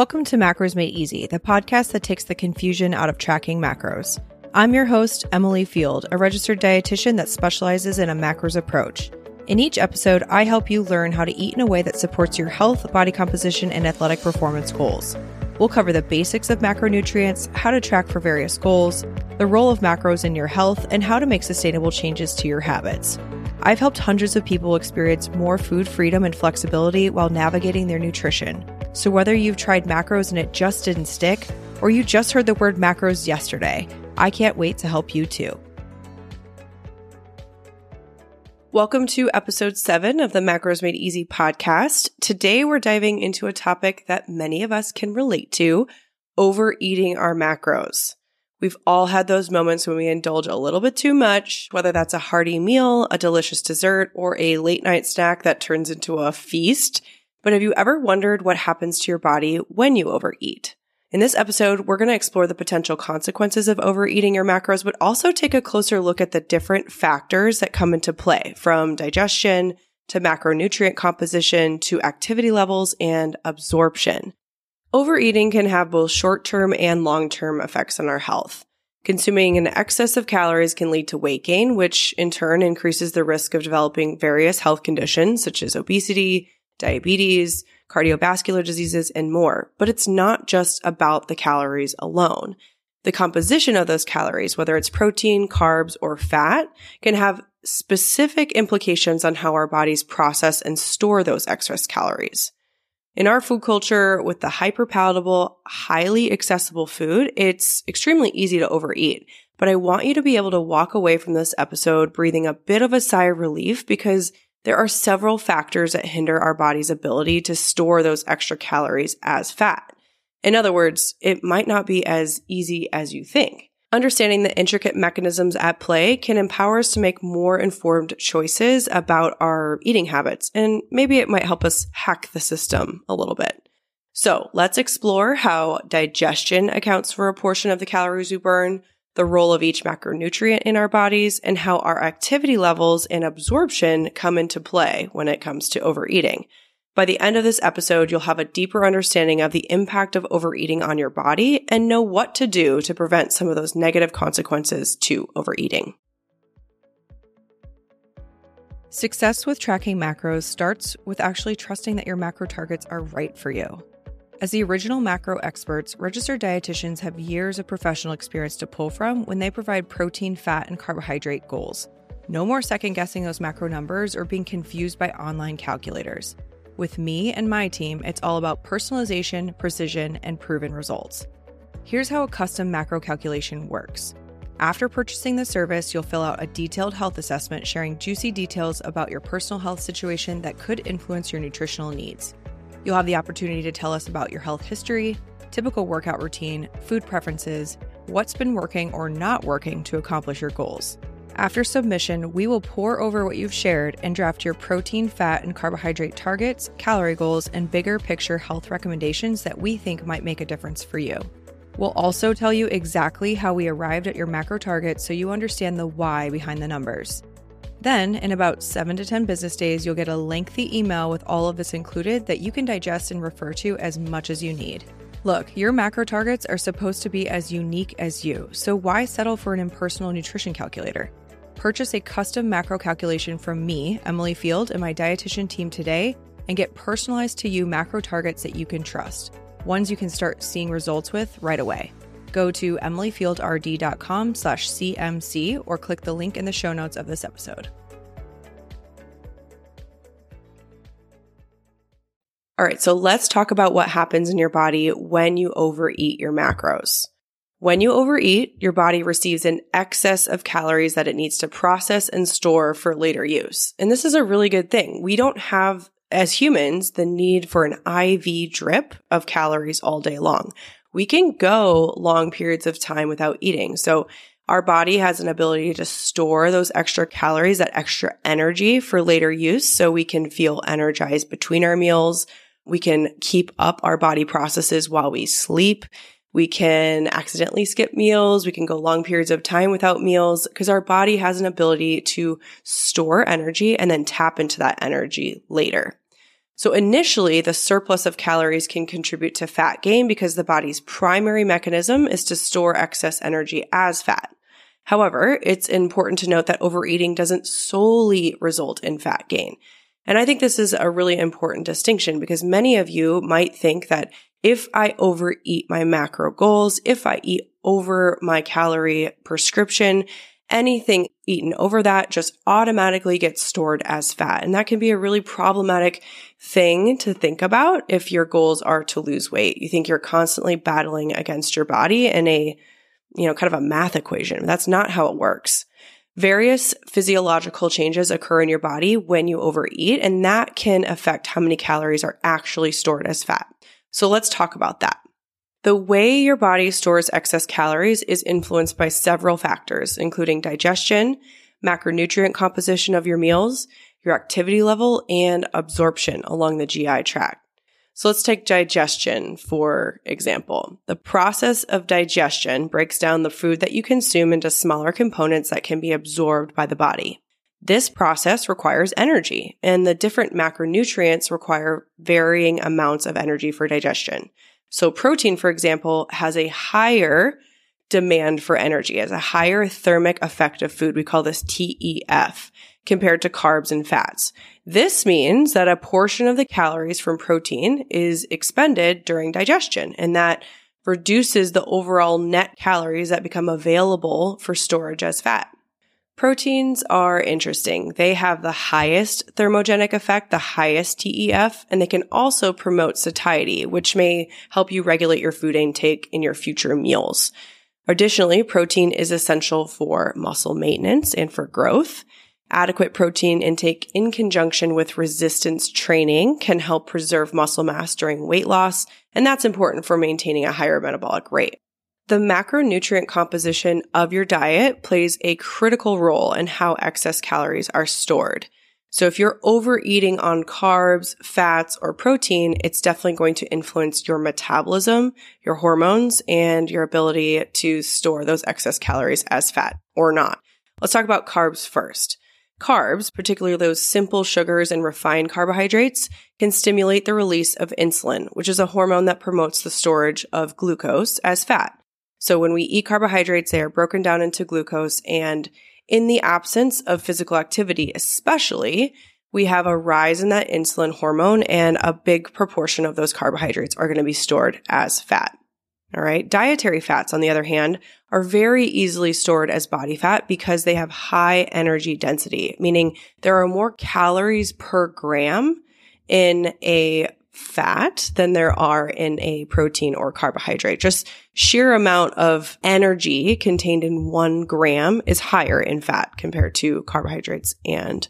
Welcome to Macros Made Easy, the podcast that takes the confusion out of tracking macros. I'm your host, Emily Field, a registered dietitian that specializes in a macros approach. In each episode, I help you learn how to eat in a way that supports your health, body composition, and athletic performance goals. We'll cover the basics of macronutrients, how to track for various goals, the role of macros in your health, and how to make sustainable changes to your habits. I've helped hundreds of people experience more food freedom and flexibility while navigating their nutrition. So, whether you've tried macros and it just didn't stick, or you just heard the word macros yesterday, I can't wait to help you too. Welcome to episode seven of the Macros Made Easy podcast. Today, we're diving into a topic that many of us can relate to overeating our macros. We've all had those moments when we indulge a little bit too much, whether that's a hearty meal, a delicious dessert, or a late night snack that turns into a feast. But have you ever wondered what happens to your body when you overeat? In this episode, we're going to explore the potential consequences of overeating your macros, but also take a closer look at the different factors that come into play from digestion to macronutrient composition to activity levels and absorption. Overeating can have both short term and long term effects on our health. Consuming an excess of calories can lead to weight gain, which in turn increases the risk of developing various health conditions such as obesity, diabetes, cardiovascular diseases, and more. But it's not just about the calories alone. The composition of those calories, whether it's protein, carbs, or fat, can have specific implications on how our bodies process and store those excess calories. In our food culture, with the hyper palatable, highly accessible food, it's extremely easy to overeat. But I want you to be able to walk away from this episode breathing a bit of a sigh of relief because there are several factors that hinder our body's ability to store those extra calories as fat. In other words, it might not be as easy as you think. Understanding the intricate mechanisms at play can empower us to make more informed choices about our eating habits, and maybe it might help us hack the system a little bit. So let's explore how digestion accounts for a portion of the calories we burn, the role of each macronutrient in our bodies, and how our activity levels and absorption come into play when it comes to overeating. By the end of this episode, you'll have a deeper understanding of the impact of overeating on your body and know what to do to prevent some of those negative consequences to overeating. Success with tracking macros starts with actually trusting that your macro targets are right for you. As the original macro experts, registered dietitians have years of professional experience to pull from when they provide protein, fat, and carbohydrate goals. No more second guessing those macro numbers or being confused by online calculators. With me and my team, it's all about personalization, precision, and proven results. Here's how a custom macro calculation works. After purchasing the service, you'll fill out a detailed health assessment sharing juicy details about your personal health situation that could influence your nutritional needs. You'll have the opportunity to tell us about your health history, typical workout routine, food preferences, what's been working or not working to accomplish your goals. After submission, we will pore over what you've shared and draft your protein, fat, and carbohydrate targets, calorie goals, and bigger picture health recommendations that we think might make a difference for you. We'll also tell you exactly how we arrived at your macro targets so you understand the why behind the numbers. Then, in about 7 to 10 business days, you'll get a lengthy email with all of this included that you can digest and refer to as much as you need. Look, your macro targets are supposed to be as unique as you, so why settle for an impersonal nutrition calculator? Purchase a custom macro calculation from me, Emily Field, and my dietitian team today and get personalized to you macro targets that you can trust, ones you can start seeing results with right away. Go to emilyfieldrd.com slash CMC or click the link in the show notes of this episode. All right, so let's talk about what happens in your body when you overeat your macros. When you overeat, your body receives an excess of calories that it needs to process and store for later use. And this is a really good thing. We don't have, as humans, the need for an IV drip of calories all day long. We can go long periods of time without eating. So our body has an ability to store those extra calories, that extra energy for later use. So we can feel energized between our meals. We can keep up our body processes while we sleep. We can accidentally skip meals. We can go long periods of time without meals because our body has an ability to store energy and then tap into that energy later. So initially, the surplus of calories can contribute to fat gain because the body's primary mechanism is to store excess energy as fat. However, it's important to note that overeating doesn't solely result in fat gain. And I think this is a really important distinction because many of you might think that if I overeat my macro goals, if I eat over my calorie prescription, anything eaten over that just automatically gets stored as fat. And that can be a really problematic thing to think about if your goals are to lose weight. You think you're constantly battling against your body in a, you know, kind of a math equation. That's not how it works. Various physiological changes occur in your body when you overeat, and that can affect how many calories are actually stored as fat. So let's talk about that. The way your body stores excess calories is influenced by several factors, including digestion, macronutrient composition of your meals, your activity level, and absorption along the GI tract. So let's take digestion, for example. The process of digestion breaks down the food that you consume into smaller components that can be absorbed by the body. This process requires energy, and the different macronutrients require varying amounts of energy for digestion. So protein, for example, has a higher demand for energy, as a higher thermic effect of food. We call this TEF compared to carbs and fats. This means that a portion of the calories from protein is expended during digestion and that reduces the overall net calories that become available for storage as fat. Proteins are interesting. They have the highest thermogenic effect, the highest TEF, and they can also promote satiety, which may help you regulate your food intake in your future meals. Additionally, protein is essential for muscle maintenance and for growth. Adequate protein intake in conjunction with resistance training can help preserve muscle mass during weight loss, and that's important for maintaining a higher metabolic rate. The macronutrient composition of your diet plays a critical role in how excess calories are stored. So if you're overeating on carbs, fats, or protein, it's definitely going to influence your metabolism, your hormones, and your ability to store those excess calories as fat or not. Let's talk about carbs first. Carbs, particularly those simple sugars and refined carbohydrates, can stimulate the release of insulin, which is a hormone that promotes the storage of glucose as fat. So when we eat carbohydrates, they are broken down into glucose. And in the absence of physical activity, especially, we have a rise in that insulin hormone and a big proportion of those carbohydrates are going to be stored as fat. All right. Dietary fats, on the other hand, are very easily stored as body fat because they have high energy density, meaning there are more calories per gram in a fat than there are in a protein or carbohydrate. Just sheer amount of energy contained in one gram is higher in fat compared to carbohydrates and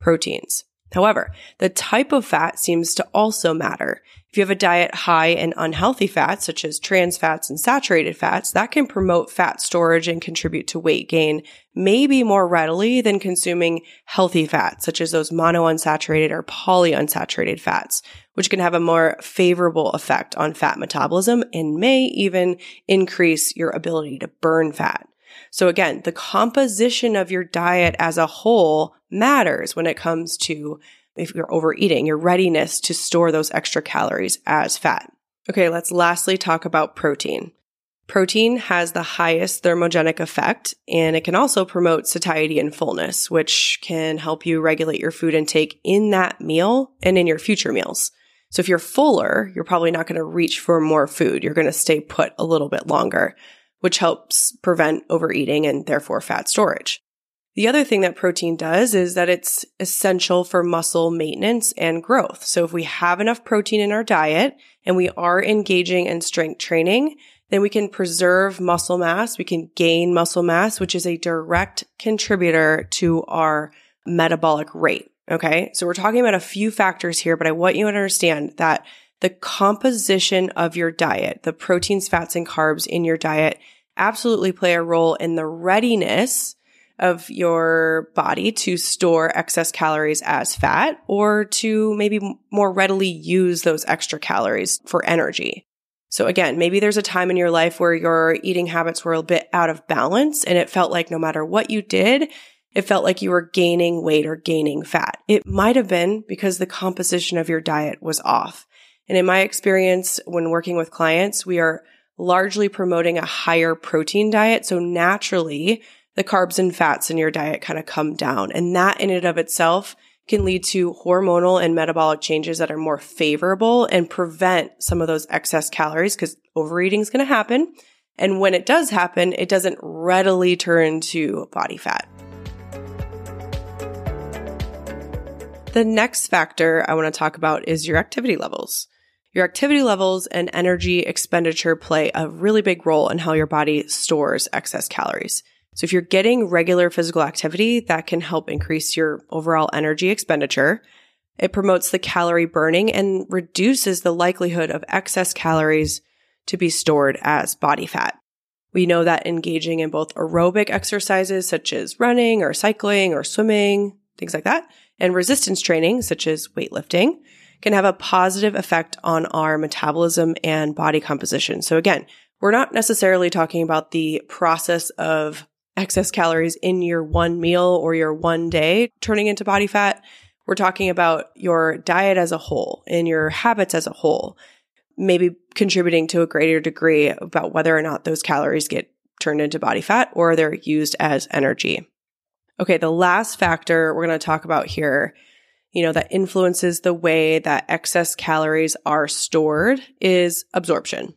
proteins. However, the type of fat seems to also matter. If you have a diet high in unhealthy fats, such as trans fats and saturated fats, that can promote fat storage and contribute to weight gain maybe more readily than consuming healthy fats, such as those monounsaturated or polyunsaturated fats, which can have a more favorable effect on fat metabolism and may even increase your ability to burn fat. So again, the composition of your diet as a whole matters when it comes to if you're overeating, your readiness to store those extra calories as fat. Okay, let's lastly talk about protein. Protein has the highest thermogenic effect and it can also promote satiety and fullness, which can help you regulate your food intake in that meal and in your future meals. So if you're fuller, you're probably not going to reach for more food. You're going to stay put a little bit longer which helps prevent overeating and therefore fat storage. The other thing that protein does is that it's essential for muscle maintenance and growth. So if we have enough protein in our diet and we are engaging in strength training, then we can preserve muscle mass. We can gain muscle mass, which is a direct contributor to our metabolic rate. Okay. So we're talking about a few factors here, but I want you to understand that the composition of your diet, the proteins, fats, and carbs in your diet absolutely play a role in the readiness of your body to store excess calories as fat or to maybe more readily use those extra calories for energy. So again, maybe there's a time in your life where your eating habits were a bit out of balance and it felt like no matter what you did, it felt like you were gaining weight or gaining fat. It might have been because the composition of your diet was off. And in my experience, when working with clients, we are largely promoting a higher protein diet. So naturally, the carbs and fats in your diet kind of come down. And that in and of itself can lead to hormonal and metabolic changes that are more favorable and prevent some of those excess calories because overeating is going to happen. And when it does happen, it doesn't readily turn to body fat. The next factor I want to talk about is your activity levels. Your activity levels and energy expenditure play a really big role in how your body stores excess calories. So if you're getting regular physical activity, that can help increase your overall energy expenditure. It promotes the calorie burning and reduces the likelihood of excess calories to be stored as body fat. We know that engaging in both aerobic exercises such as running or cycling or swimming, things like that, and resistance training, such as weightlifting, can have a positive effect on our metabolism and body composition. So again, we're not necessarily talking about the process of excess calories in your one meal or your one day turning into body fat. We're talking about your diet as a whole and your habits as a whole, maybe contributing to a greater degree about whether or not those calories get turned into body fat or they're used as energy. Okay, the last factor we're going to talk about here, you know, that influences the way that excess calories are stored is absorption.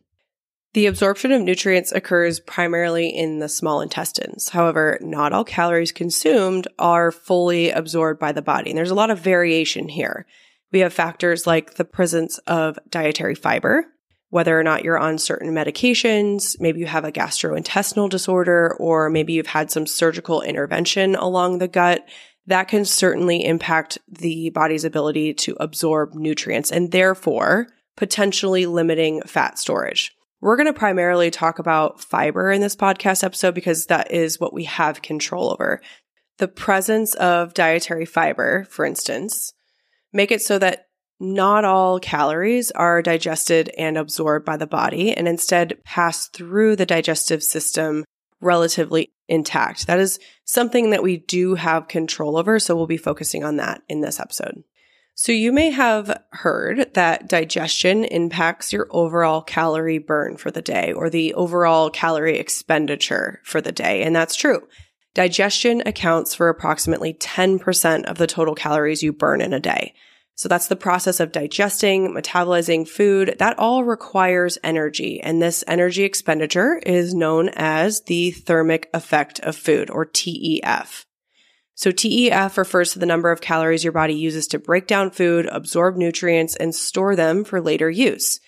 The absorption of nutrients occurs primarily in the small intestines. However, not all calories consumed are fully absorbed by the body. And there's a lot of variation here. We have factors like the presence of dietary fiber, whether or not you're on certain medications, maybe you have a gastrointestinal disorder, or maybe you've had some surgical intervention along the gut, that can certainly impact the body's ability to absorb nutrients and therefore potentially limiting fat storage. We're going to primarily talk about fiber in this podcast episode because that is what we have control over. The presence of dietary fiber, for instance, make it so that not all calories are digested and absorbed by the body and instead pass through the digestive system relatively intact. That is something that we do have control over. So we'll be focusing on that in this episode. So you may have heard that digestion impacts your overall calorie burn for the day or the overall calorie expenditure for the day. And that's true. Digestion accounts for approximately 10% of the total calories you burn in a day. So that's the process of digesting, metabolizing food. That all requires energy. And this energy expenditure is known as the thermic effect of food or TEF. So TEF refers to the number of calories your body uses to break down food, absorb nutrients, and store them for later use.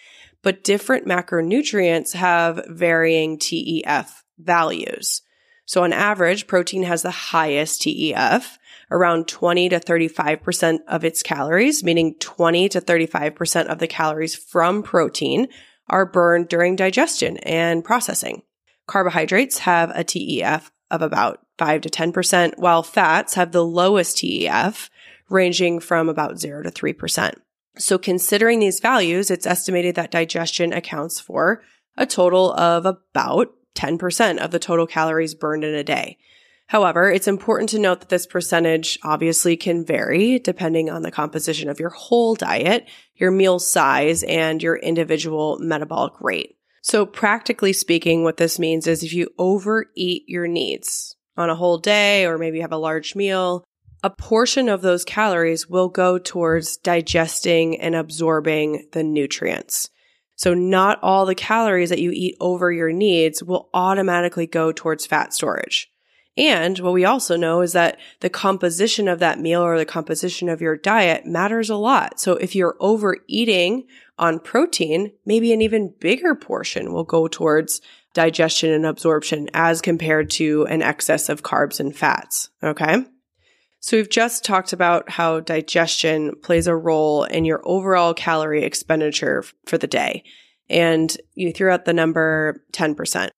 But different macronutrients have varying TEF values. So on average, protein has the highest TEF, around 20 to 35% of its calories, meaning 20 to 35% of the calories from protein are burned during digestion and processing. Carbohydrates have a TEF of about 5 to 10%, while fats have the lowest TEF, ranging from about 0 to 3%. So considering these values, it's estimated that digestion accounts for a total of about 10% of the total calories burned in a day. However, it's important to note that this percentage obviously can vary depending on the composition of your whole diet, your meal size, and your individual metabolic rate. So practically speaking, what this means is if you overeat your needs on a whole day, or maybe have a large meal, a portion of those calories will go towards digesting and absorbing the nutrients. So not all the calories that you eat over your needs will automatically go towards fat storage. And what we also know is that the composition of that meal or the composition of your diet matters a lot. So if you're overeating on protein, maybe an even bigger portion will go towards digestion and absorption as compared to an excess of carbs and fats. Okay. So we've just talked about how digestion plays a role in your overall calorie expenditure for the day. And you threw out the number 10%.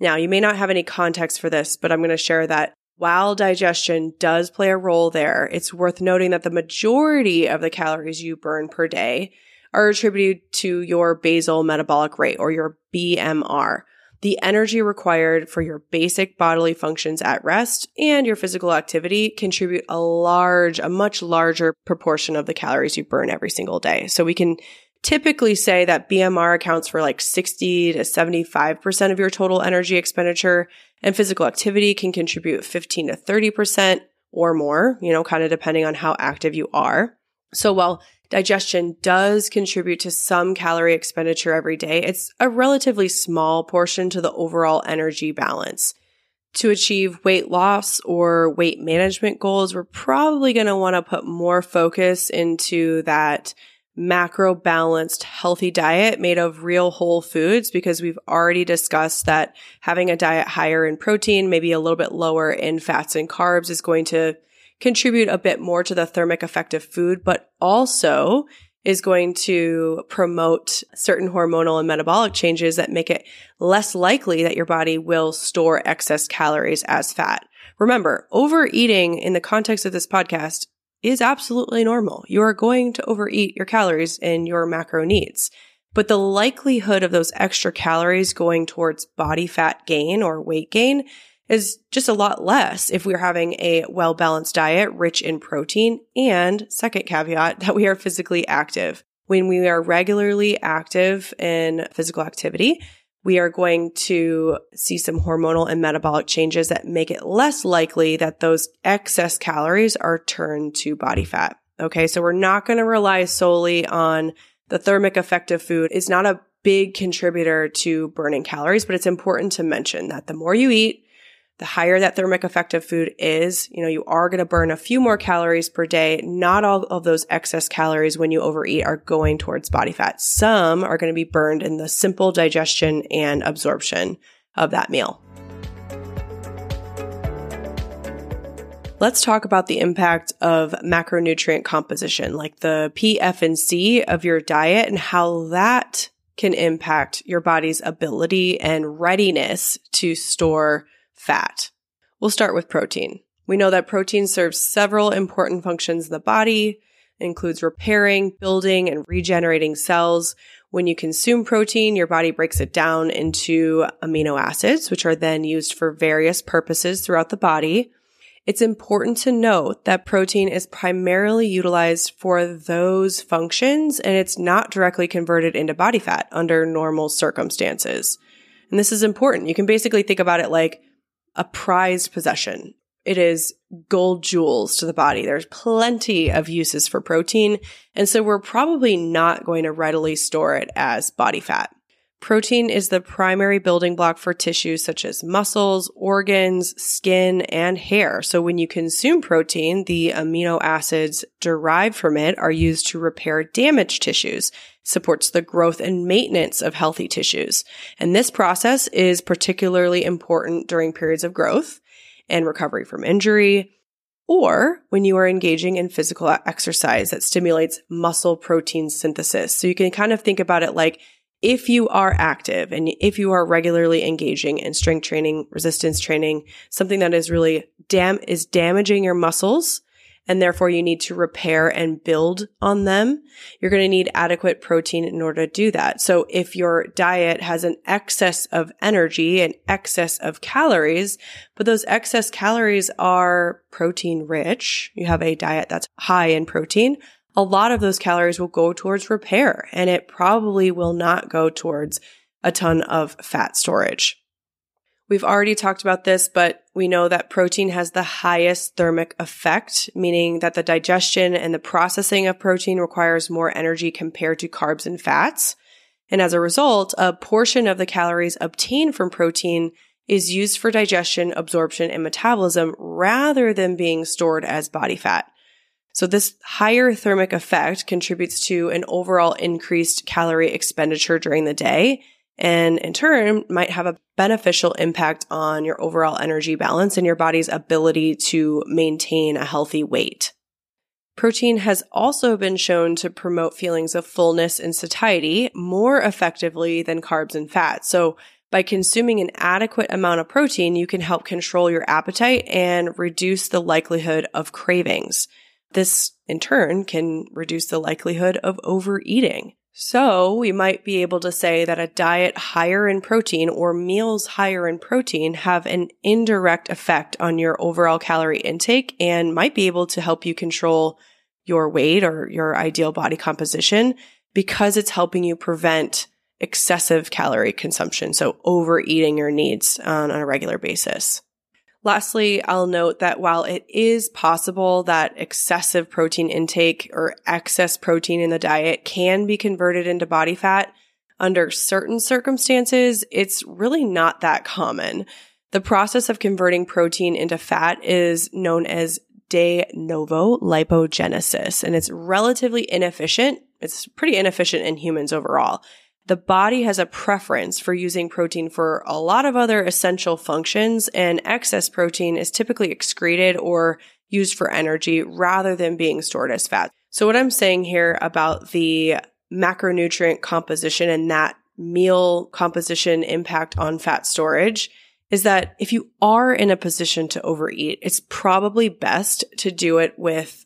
Now, you may not have any context for this, but I'm going to share that while digestion does play a role there, it's worth noting that the majority of the calories you burn per day are attributed to your basal metabolic rate or your BMR. the energy required for your basic bodily functions at rest and your physical activity contribute a large, a much larger proportion of the calories you burn every single day. So we can typically say that BMR accounts for like 60 to 75% of your total energy expenditure and physical activity can contribute 15 to 30% or more, you know, kind of depending on how active you are. So while digestion does contribute to some calorie expenditure every day, it's a relatively small portion to the overall energy balance. To achieve weight loss or weight management goals, we're probably going to want to put more focus into that macro balanced healthy diet made of real whole foods because we've already discussed that having a diet higher in protein, maybe a little bit lower in fats and carbs is going to contribute a bit more to the thermic effect of food, but also is going to promote certain hormonal and metabolic changes that make it less likely that your body will store excess calories as fat. Remember, overeating in the context of this podcast is absolutely normal. You are going to overeat your calories and your macro needs. But the likelihood of those extra calories going towards body fat gain or weight gain is just a lot less if we're having a well balanced diet rich in protein. And second caveat that we are physically active. When we are regularly active in physical activity, we are going to see some hormonal and metabolic changes that make it less likely that those excess calories are turned to body fat. Okay. So we're not going to rely solely on the thermic effect of food It's not a big contributor to burning calories, but it's important to mention that the more you eat, the higher that thermic effect of food is, you know, you are going to burn a few more calories per day. Not all of those excess calories when you overeat are going towards body fat. Some are going to be burned in the simple digestion and absorption of that meal. Let's talk about the impact of macronutrient composition, like the P, F, and C of your diet and how that can impact your body's ability and readiness to store fat. We'll start with protein. We know that protein serves several important functions in the body, it includes repairing, building, and regenerating cells. When you consume protein, your body breaks it down into amino acids, which are then used for various purposes throughout the body. It's important to note that protein is primarily utilized for those functions and it's not directly converted into body fat under normal circumstances. And this is important. You can basically think about it like a prized possession. It is gold jewels to the body. There's plenty of uses for protein. And so we're probably not going to readily store it as body fat. Protein is the primary building block for tissues such as muscles, organs, skin, and hair. So when you consume protein, the amino acids derived from it are used to repair damaged tissues, supports the growth and maintenance of healthy tissues. And this process is particularly important during periods of growth and recovery from injury, or when you are engaging in physical exercise that stimulates muscle protein synthesis. So you can kind of think about it like if you are active and if you are regularly engaging in strength training, resistance training, something that is really dam is damaging your muscles and therefore you need to repair and build on them, you're going to need adequate protein in order to do that. So if your diet has an excess of energy and excess of calories, but those excess calories are protein rich, you have a diet that's high in protein, a lot of those calories will go towards repair and it probably will not go towards a ton of fat storage. We've already talked about this, but we know that protein has the highest thermic effect, meaning that the digestion and the processing of protein requires more energy compared to carbs and fats. And as a result, a portion of the calories obtained from protein is used for digestion, absorption, and metabolism rather than being stored as body fat. So this higher thermic effect contributes to an overall increased calorie expenditure during the day and in turn might have a beneficial impact on your overall energy balance and your body's ability to maintain a healthy weight. Protein has also been shown to promote feelings of fullness and satiety more effectively than carbs and fats. So by consuming an adequate amount of protein, you can help control your appetite and reduce the likelihood of cravings. This in turn can reduce the likelihood of overeating. So we might be able to say that a diet higher in protein or meals higher in protein have an indirect effect on your overall calorie intake and might be able to help you control your weight or your ideal body composition because it's helping you prevent excessive calorie consumption. So overeating your needs on, on a regular basis. Lastly, I'll note that while it is possible that excessive protein intake or excess protein in the diet can be converted into body fat, under certain circumstances, it's really not that common. The process of converting protein into fat is known as de novo lipogenesis, and it's relatively inefficient. It's pretty inefficient in humans overall the body has a preference for using protein for a lot of other essential functions, and excess protein is typically excreted or used for energy rather than being stored as fat. So, what I'm saying here about the macronutrient composition and that meal composition impact on fat storage is that if you are in a position to overeat, it's probably best to do it with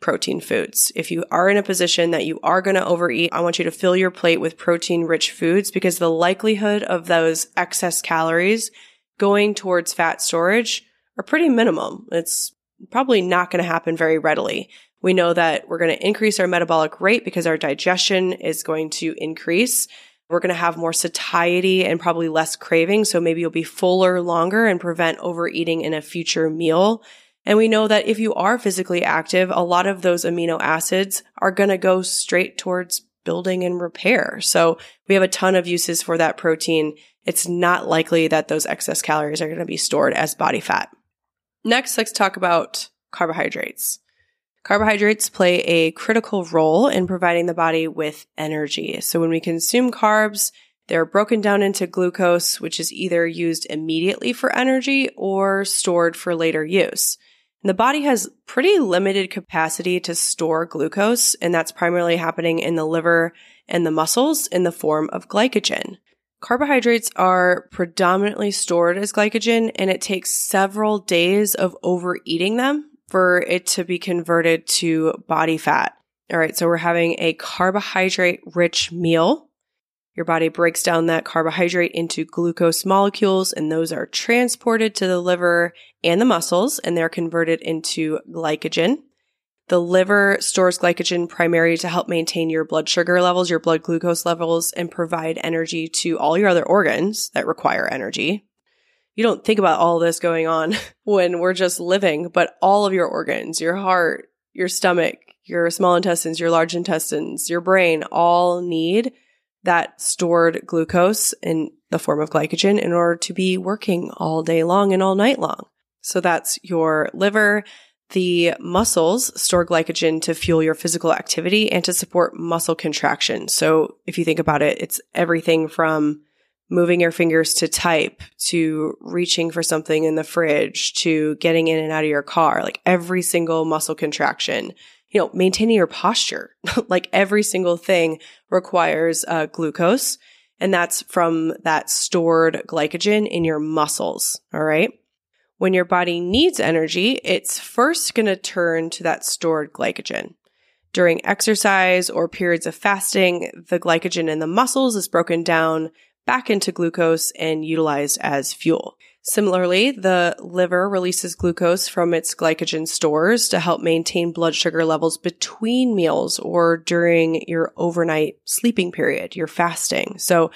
protein foods. If you are in a position that you are going to overeat, I want you to fill your plate with protein rich foods because the likelihood of those excess calories going towards fat storage are pretty minimum. It's probably not going to happen very readily. We know that we're going to increase our metabolic rate because our digestion is going to increase. We're going to have more satiety and probably less craving. So maybe you'll be fuller longer and prevent overeating in a future meal. And we know that if you are physically active, a lot of those amino acids are going to go straight towards building and repair. So we have a ton of uses for that protein. It's not likely that those excess calories are going to be stored as body fat. Next, let's talk about carbohydrates. Carbohydrates play a critical role in providing the body with energy. So when we consume carbs, they're broken down into glucose, which is either used immediately for energy or stored for later use. The body has pretty limited capacity to store glucose, and that's primarily happening in the liver and the muscles in the form of glycogen. Carbohydrates are predominantly stored as glycogen, and it takes several days of overeating them for it to be converted to body fat. All right, so we're having a carbohydrate rich meal your body breaks down that carbohydrate into glucose molecules, and those are transported to the liver and the muscles, and they're converted into glycogen. The liver stores glycogen primarily to help maintain your blood sugar levels, your blood glucose levels, and provide energy to all your other organs that require energy. You don't think about all this going on when we're just living, but all of your organs, your heart, your stomach, your small intestines, your large intestines, your brain all need that stored glucose in the form of glycogen in order to be working all day long and all night long. So that's your liver. The muscles store glycogen to fuel your physical activity and to support muscle contraction. So if you think about it, it's everything from moving your fingers to type to reaching for something in the fridge to getting in and out of your car, like every single muscle contraction you know, maintaining your posture. like every single thing requires uh, glucose, and that's from that stored glycogen in your muscles. All right. When your body needs energy, it's first going to turn to that stored glycogen. During exercise or periods of fasting, the glycogen in the muscles is broken down back into glucose and utilized as fuel. Similarly, the liver releases glucose from its glycogen stores to help maintain blood sugar levels between meals or during your overnight sleeping period, your fasting. So,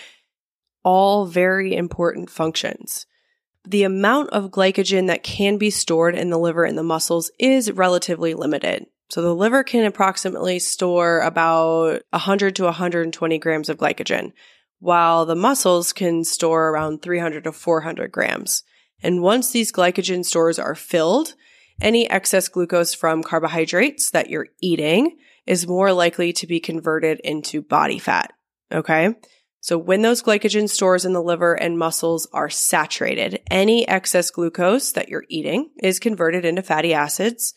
all very important functions. The amount of glycogen that can be stored in the liver and the muscles is relatively limited. So the liver can approximately store about 100 to 120 grams of glycogen while the muscles can store around 300 to 400 grams. And once these glycogen stores are filled, any excess glucose from carbohydrates that you're eating is more likely to be converted into body fat. Okay. So when those glycogen stores in the liver and muscles are saturated, any excess glucose that you're eating is converted into fatty acids.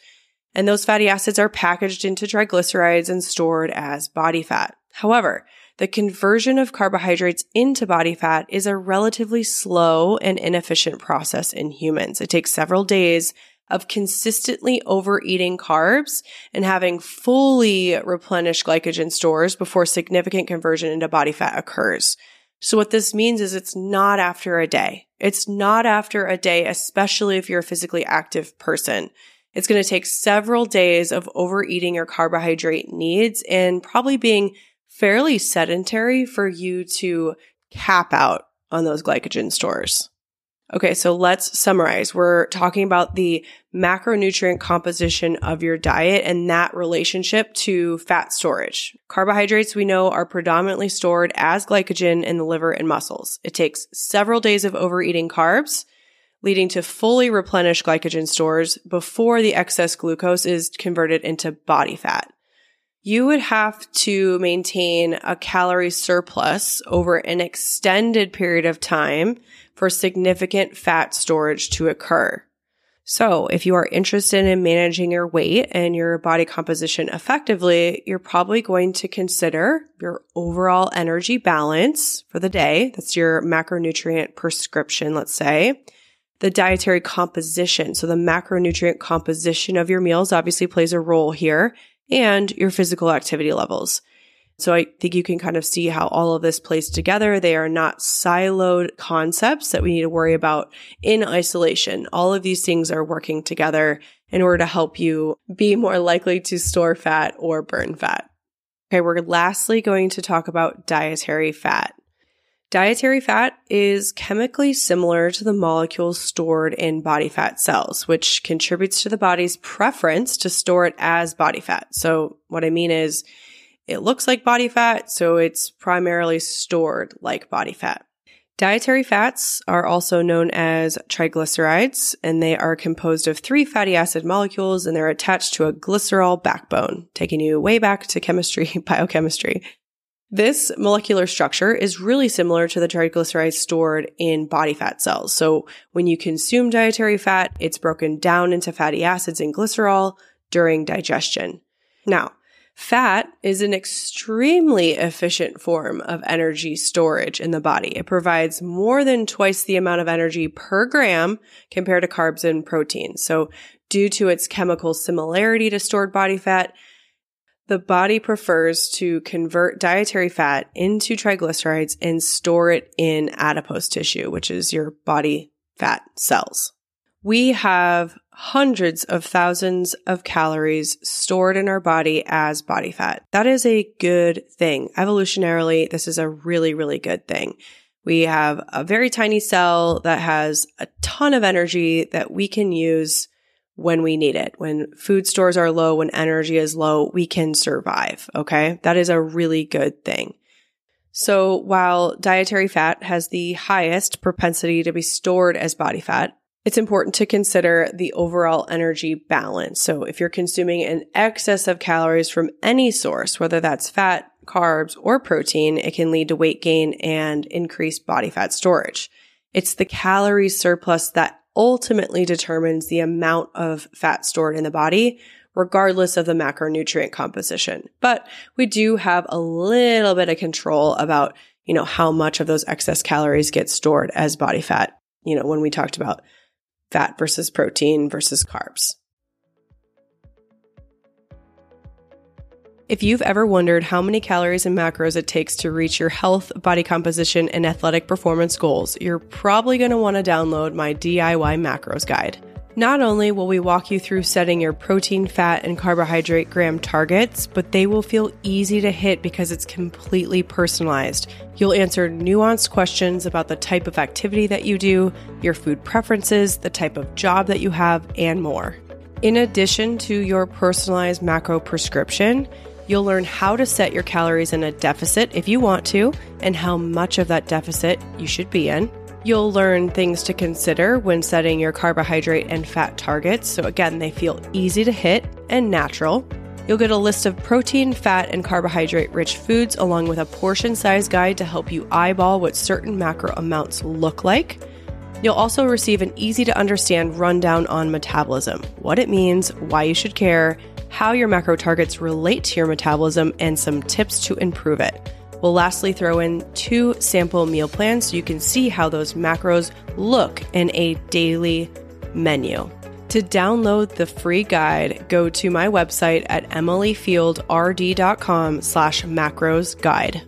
And those fatty acids are packaged into triglycerides and stored as body fat. However, the conversion of carbohydrates into body fat is a relatively slow and inefficient process in humans. It takes several days of consistently overeating carbs and having fully replenished glycogen stores before significant conversion into body fat occurs. So what this means is it's not after a day. It's not after a day, especially if you're a physically active person. It's going to take several days of overeating your carbohydrate needs and probably being fairly sedentary for you to cap out on those glycogen stores. Okay, so let's summarize. We're talking about the macronutrient composition of your diet and that relationship to fat storage. Carbohydrates we know are predominantly stored as glycogen in the liver and muscles. It takes several days of overeating carbs, leading to fully replenished glycogen stores before the excess glucose is converted into body fat you would have to maintain a calorie surplus over an extended period of time for significant fat storage to occur. So if you are interested in managing your weight and your body composition effectively, you're probably going to consider your overall energy balance for the day. That's your macronutrient prescription, let's say. The dietary composition. So the macronutrient composition of your meals obviously plays a role here and your physical activity levels. So I think you can kind of see how all of this plays together. They are not siloed concepts that we need to worry about in isolation. All of these things are working together in order to help you be more likely to store fat or burn fat. Okay, we're lastly going to talk about dietary fat. Dietary fat is chemically similar to the molecules stored in body fat cells, which contributes to the body's preference to store it as body fat. So what I mean is it looks like body fat, so it's primarily stored like body fat. Dietary fats are also known as triglycerides, and they are composed of three fatty acid molecules and they're attached to a glycerol backbone, taking you way back to chemistry, biochemistry. This molecular structure is really similar to the triglycerides stored in body fat cells. So when you consume dietary fat, it's broken down into fatty acids and glycerol during digestion. Now, fat is an extremely efficient form of energy storage in the body. It provides more than twice the amount of energy per gram compared to carbs and proteins. So due to its chemical similarity to stored body fat, the body prefers to convert dietary fat into triglycerides and store it in adipose tissue, which is your body fat cells. We have hundreds of thousands of calories stored in our body as body fat. That is a good thing. Evolutionarily, this is a really, really good thing. We have a very tiny cell that has a ton of energy that we can use when we need it. When food stores are low, when energy is low, we can survive. Okay. That is a really good thing. So while dietary fat has the highest propensity to be stored as body fat, it's important to consider the overall energy balance. So if you're consuming an excess of calories from any source, whether that's fat, carbs, or protein, it can lead to weight gain and increased body fat storage. It's the calorie surplus that ultimately determines the amount of fat stored in the body, regardless of the macronutrient composition. But we do have a little bit of control about, you know, how much of those excess calories get stored as body fat, you know, when we talked about fat versus protein versus carbs. If you've ever wondered how many calories and macros it takes to reach your health, body composition, and athletic performance goals, you're probably going to want to download my DIY macros guide. Not only will we walk you through setting your protein, fat, and carbohydrate gram targets, but they will feel easy to hit because it's completely personalized. You'll answer nuanced questions about the type of activity that you do, your food preferences, the type of job that you have, and more. In addition to your personalized macro prescription, You'll learn how to set your calories in a deficit if you want to, and how much of that deficit you should be in. You'll learn things to consider when setting your carbohydrate and fat targets, so again, they feel easy to hit and natural. You'll get a list of protein, fat, and carbohydrate rich foods along with a portion size guide to help you eyeball what certain macro amounts look like. You'll also receive an easy to understand rundown on metabolism, what it means, why you should care, how your macro targets relate to your metabolism, and some tips to improve it. We'll lastly throw in two sample meal plans so you can see how those macros look in a daily menu. To download the free guide, go to my website at emilyfieldrd.com slash macros guide.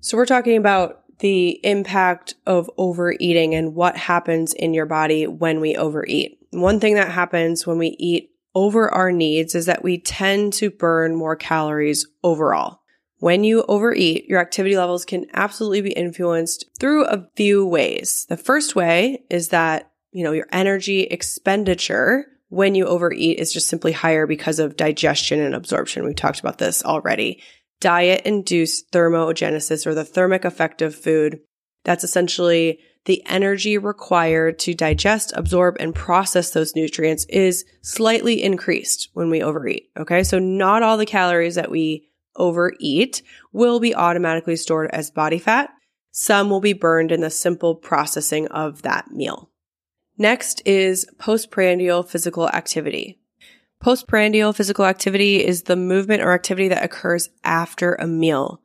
So we're talking about the impact of overeating and what happens in your body when we overeat. One thing that happens when we eat over our needs is that we tend to burn more calories overall. When you overeat, your activity levels can absolutely be influenced through a few ways. The first way is that, you know, your energy expenditure when you overeat is just simply higher because of digestion and absorption. We've talked about this already diet induced thermogenesis or the thermic effect of food. That's essentially the energy required to digest, absorb, and process those nutrients is slightly increased when we overeat. Okay. So not all the calories that we overeat will be automatically stored as body fat. Some will be burned in the simple processing of that meal. Next is postprandial physical activity. Postprandial physical activity is the movement or activity that occurs after a meal.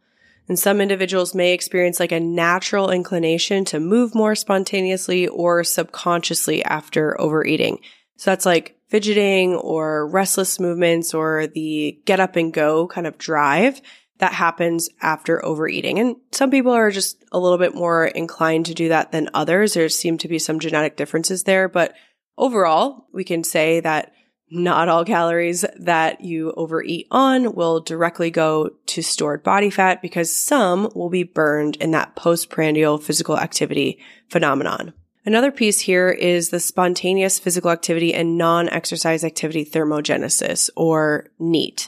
And some individuals may experience like a natural inclination to move more spontaneously or subconsciously after overeating. So that's like fidgeting or restless movements or the get up and go kind of drive that happens after overeating. And some people are just a little bit more inclined to do that than others. There seem to be some genetic differences there, but overall, we can say that not all calories that you overeat on will directly go to stored body fat because some will be burned in that postprandial physical activity phenomenon. Another piece here is the spontaneous physical activity and non-exercise activity thermogenesis or NEAT.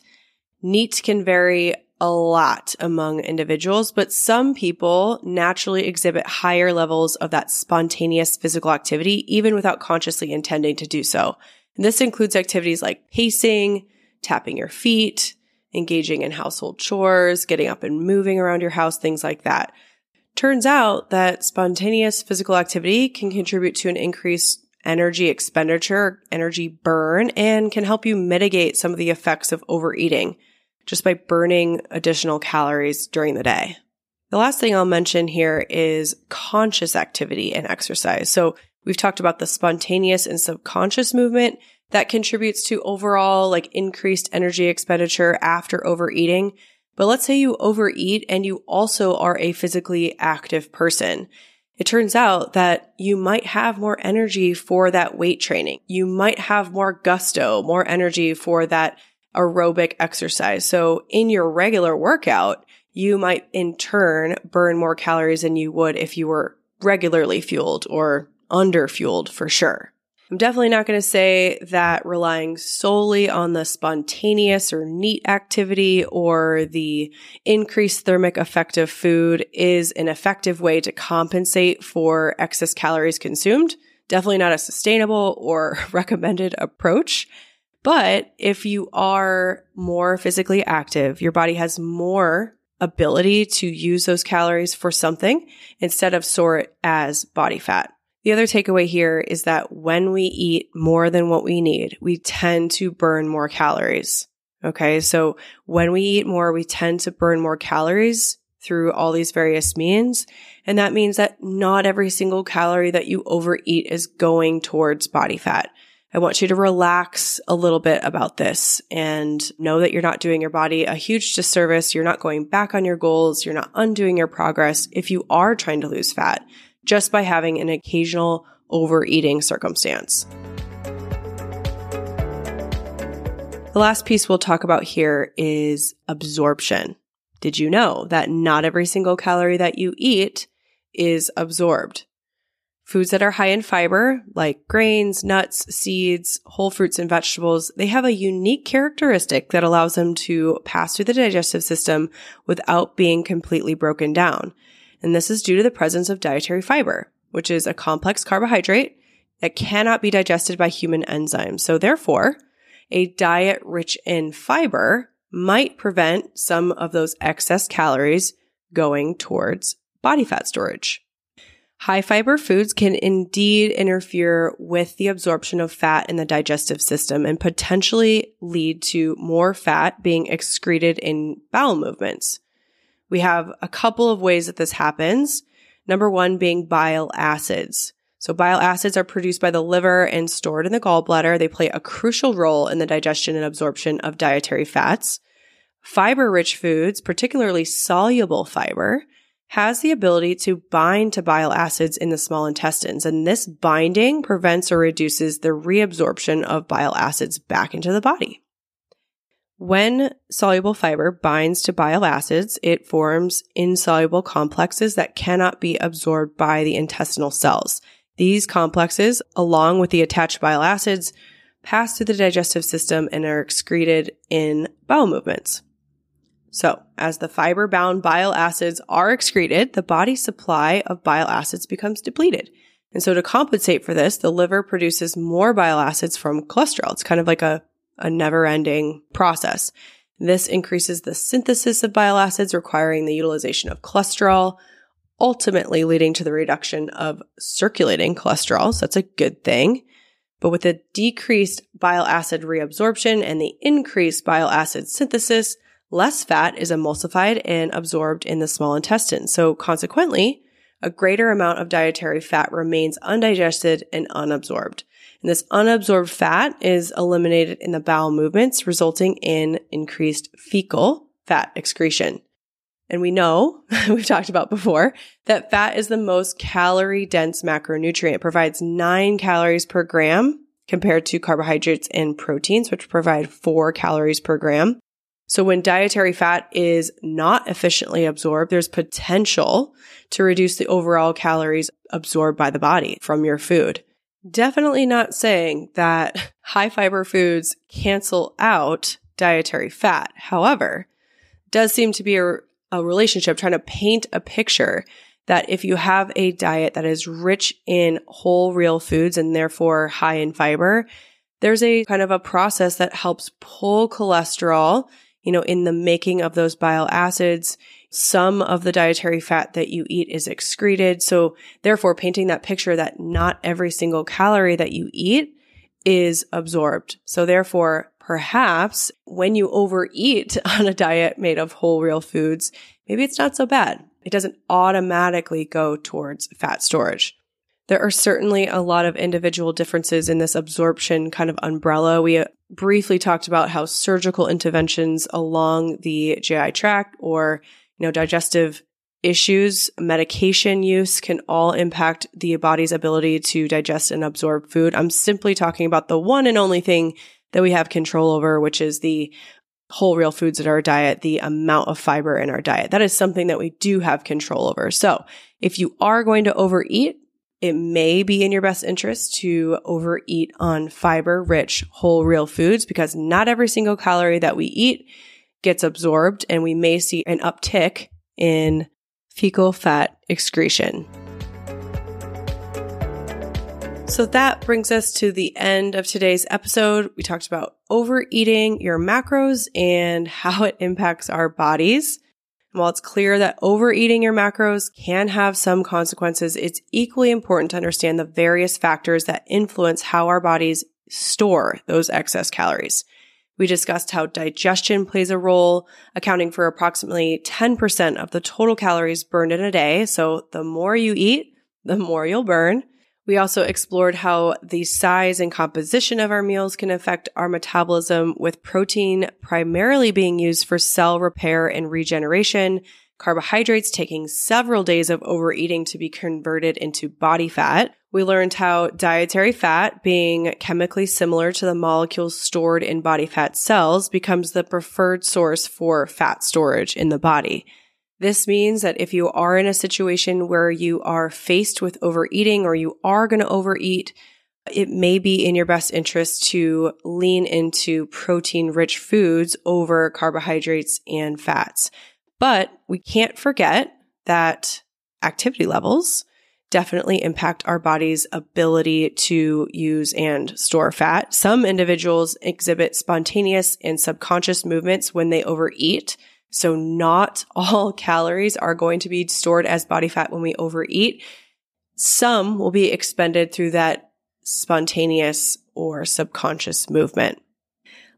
NEAT can vary a lot among individuals, but some people naturally exhibit higher levels of that spontaneous physical activity even without consciously intending to do so. And this includes activities like pacing, tapping your feet, engaging in household chores, getting up and moving around your house, things like that. Turns out that spontaneous physical activity can contribute to an increased energy expenditure, energy burn, and can help you mitigate some of the effects of overeating just by burning additional calories during the day. The last thing I'll mention here is conscious activity and exercise. So We've talked about the spontaneous and subconscious movement that contributes to overall like increased energy expenditure after overeating. But let's say you overeat and you also are a physically active person. It turns out that you might have more energy for that weight training. You might have more gusto, more energy for that aerobic exercise. So in your regular workout, you might in turn burn more calories than you would if you were regularly fueled or underfueled for sure. I'm definitely not going to say that relying solely on the spontaneous or NEAT activity or the increased thermic effect of food is an effective way to compensate for excess calories consumed. Definitely not a sustainable or recommended approach. But if you are more physically active, your body has more ability to use those calories for something instead of store it as body fat. The other takeaway here is that when we eat more than what we need, we tend to burn more calories. Okay. So when we eat more, we tend to burn more calories through all these various means. And that means that not every single calorie that you overeat is going towards body fat. I want you to relax a little bit about this and know that you're not doing your body a huge disservice. You're not going back on your goals. You're not undoing your progress if you are trying to lose fat just by having an occasional overeating circumstance. The last piece we'll talk about here is absorption. Did you know that not every single calorie that you eat is absorbed? Foods that are high in fiber, like grains, nuts, seeds, whole fruits, and vegetables, they have a unique characteristic that allows them to pass through the digestive system without being completely broken down. And this is due to the presence of dietary fiber, which is a complex carbohydrate that cannot be digested by human enzymes. So therefore, a diet rich in fiber might prevent some of those excess calories going towards body fat storage. High fiber foods can indeed interfere with the absorption of fat in the digestive system and potentially lead to more fat being excreted in bowel movements. We have a couple of ways that this happens. Number one being bile acids. So bile acids are produced by the liver and stored in the gallbladder. They play a crucial role in the digestion and absorption of dietary fats. Fiber rich foods, particularly soluble fiber, has the ability to bind to bile acids in the small intestines. And this binding prevents or reduces the reabsorption of bile acids back into the body. When soluble fiber binds to bile acids, it forms insoluble complexes that cannot be absorbed by the intestinal cells. These complexes, along with the attached bile acids, pass through the digestive system and are excreted in bowel movements. So, as the fiber bound bile acids are excreted, the body's supply of bile acids becomes depleted. And so, to compensate for this, the liver produces more bile acids from cholesterol. It's kind of like a, a never ending process. This increases the synthesis of bile acids, requiring the utilization of cholesterol, ultimately leading to the reduction of circulating cholesterol. So that's a good thing. But with the decreased bile acid reabsorption and the increased bile acid synthesis, less fat is emulsified and absorbed in the small intestine. So consequently, a greater amount of dietary fat remains undigested and unabsorbed. And this unabsorbed fat is eliminated in the bowel movements, resulting in increased fecal fat excretion. And we know, we've talked about before, that fat is the most calorie dense macronutrient. It provides nine calories per gram compared to carbohydrates and proteins, which provide four calories per gram. So when dietary fat is not efficiently absorbed, there's potential to reduce the overall calories absorbed by the body from your food. Definitely not saying that high fiber foods cancel out dietary fat. However, does seem to be a a relationship, trying to paint a picture that if you have a diet that is rich in whole real foods and therefore high in fiber, there's a kind of a process that helps pull cholesterol, you know, in the making of those bile acids. Some of the dietary fat that you eat is excreted. So therefore painting that picture that not every single calorie that you eat is absorbed. So therefore perhaps when you overeat on a diet made of whole real foods, maybe it's not so bad. It doesn't automatically go towards fat storage. There are certainly a lot of individual differences in this absorption kind of umbrella. We uh, briefly talked about how surgical interventions along the GI tract or, you know, digestive issues, medication use can all impact the body's ability to digest and absorb food. I'm simply talking about the one and only thing that we have control over, which is the whole real foods in our diet, the amount of fiber in our diet. That is something that we do have control over. So if you are going to overeat, it may be in your best interest to overeat on fiber rich whole real foods because not every single calorie that we eat gets absorbed and we may see an uptick in fecal fat excretion. So that brings us to the end of today's episode. We talked about overeating your macros and how it impacts our bodies. And while it's clear that overeating your macros can have some consequences, it's equally important to understand the various factors that influence how our bodies store those excess calories. We discussed how digestion plays a role, accounting for approximately 10% of the total calories burned in a day. So the more you eat, the more you'll burn. We also explored how the size and composition of our meals can affect our metabolism, with protein primarily being used for cell repair and regeneration, carbohydrates taking several days of overeating to be converted into body fat. We learned how dietary fat, being chemically similar to the molecules stored in body fat cells, becomes the preferred source for fat storage in the body. This means that if you are in a situation where you are faced with overeating or you are going to overeat, it may be in your best interest to lean into protein rich foods over carbohydrates and fats. But we can't forget that activity levels definitely impact our body's ability to use and store fat. Some individuals exhibit spontaneous and subconscious movements when they overeat. So not all calories are going to be stored as body fat when we overeat. Some will be expended through that spontaneous or subconscious movement.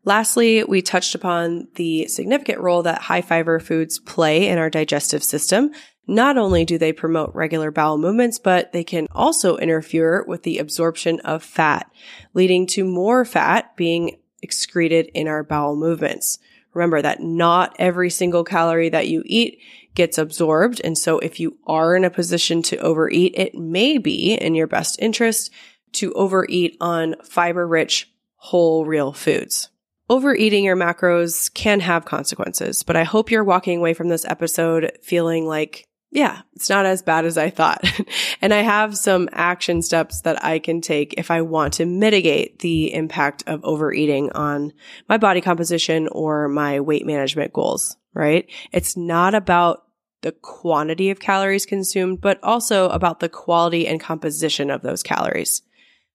Lastly, we touched upon the significant role that high fiber foods play in our digestive system, Not only do they promote regular bowel movements, but they can also interfere with the absorption of fat, leading to more fat being excreted in our bowel movements. Remember that not every single calorie that you eat gets absorbed. And so if you are in a position to overeat, it may be in your best interest to overeat on fiber rich, whole, real foods. Overeating your macros can have consequences, but I hope you're walking away from this episode feeling like yeah, it's not as bad as I thought. and I have some action steps that I can take if I want to mitigate the impact of overeating on my body composition or my weight management goals, right? It's not about the quantity of calories consumed, but also about the quality and composition of those calories.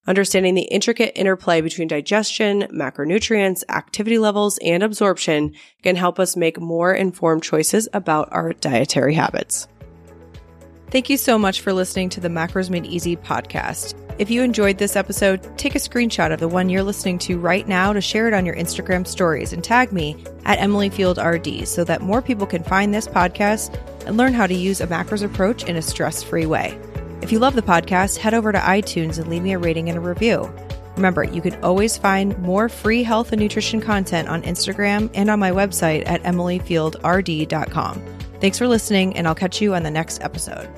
Understanding the intricate interplay between digestion, macronutrients, activity levels, and absorption can help us make more informed choices about our dietary habits. Thank you so much for listening to the Macros Made Easy podcast. If you enjoyed this episode, take a screenshot of the one you're listening to right now to share it on your Instagram stories and tag me at Emily Field RD so that more people can find this podcast and learn how to use a macros approach in a stress free way. If you love the podcast, head over to iTunes and leave me a rating and a review. Remember, you can always find more free health and nutrition content on Instagram and on my website at emilyfieldrd.com. Thanks for listening, and I'll catch you on the next episode.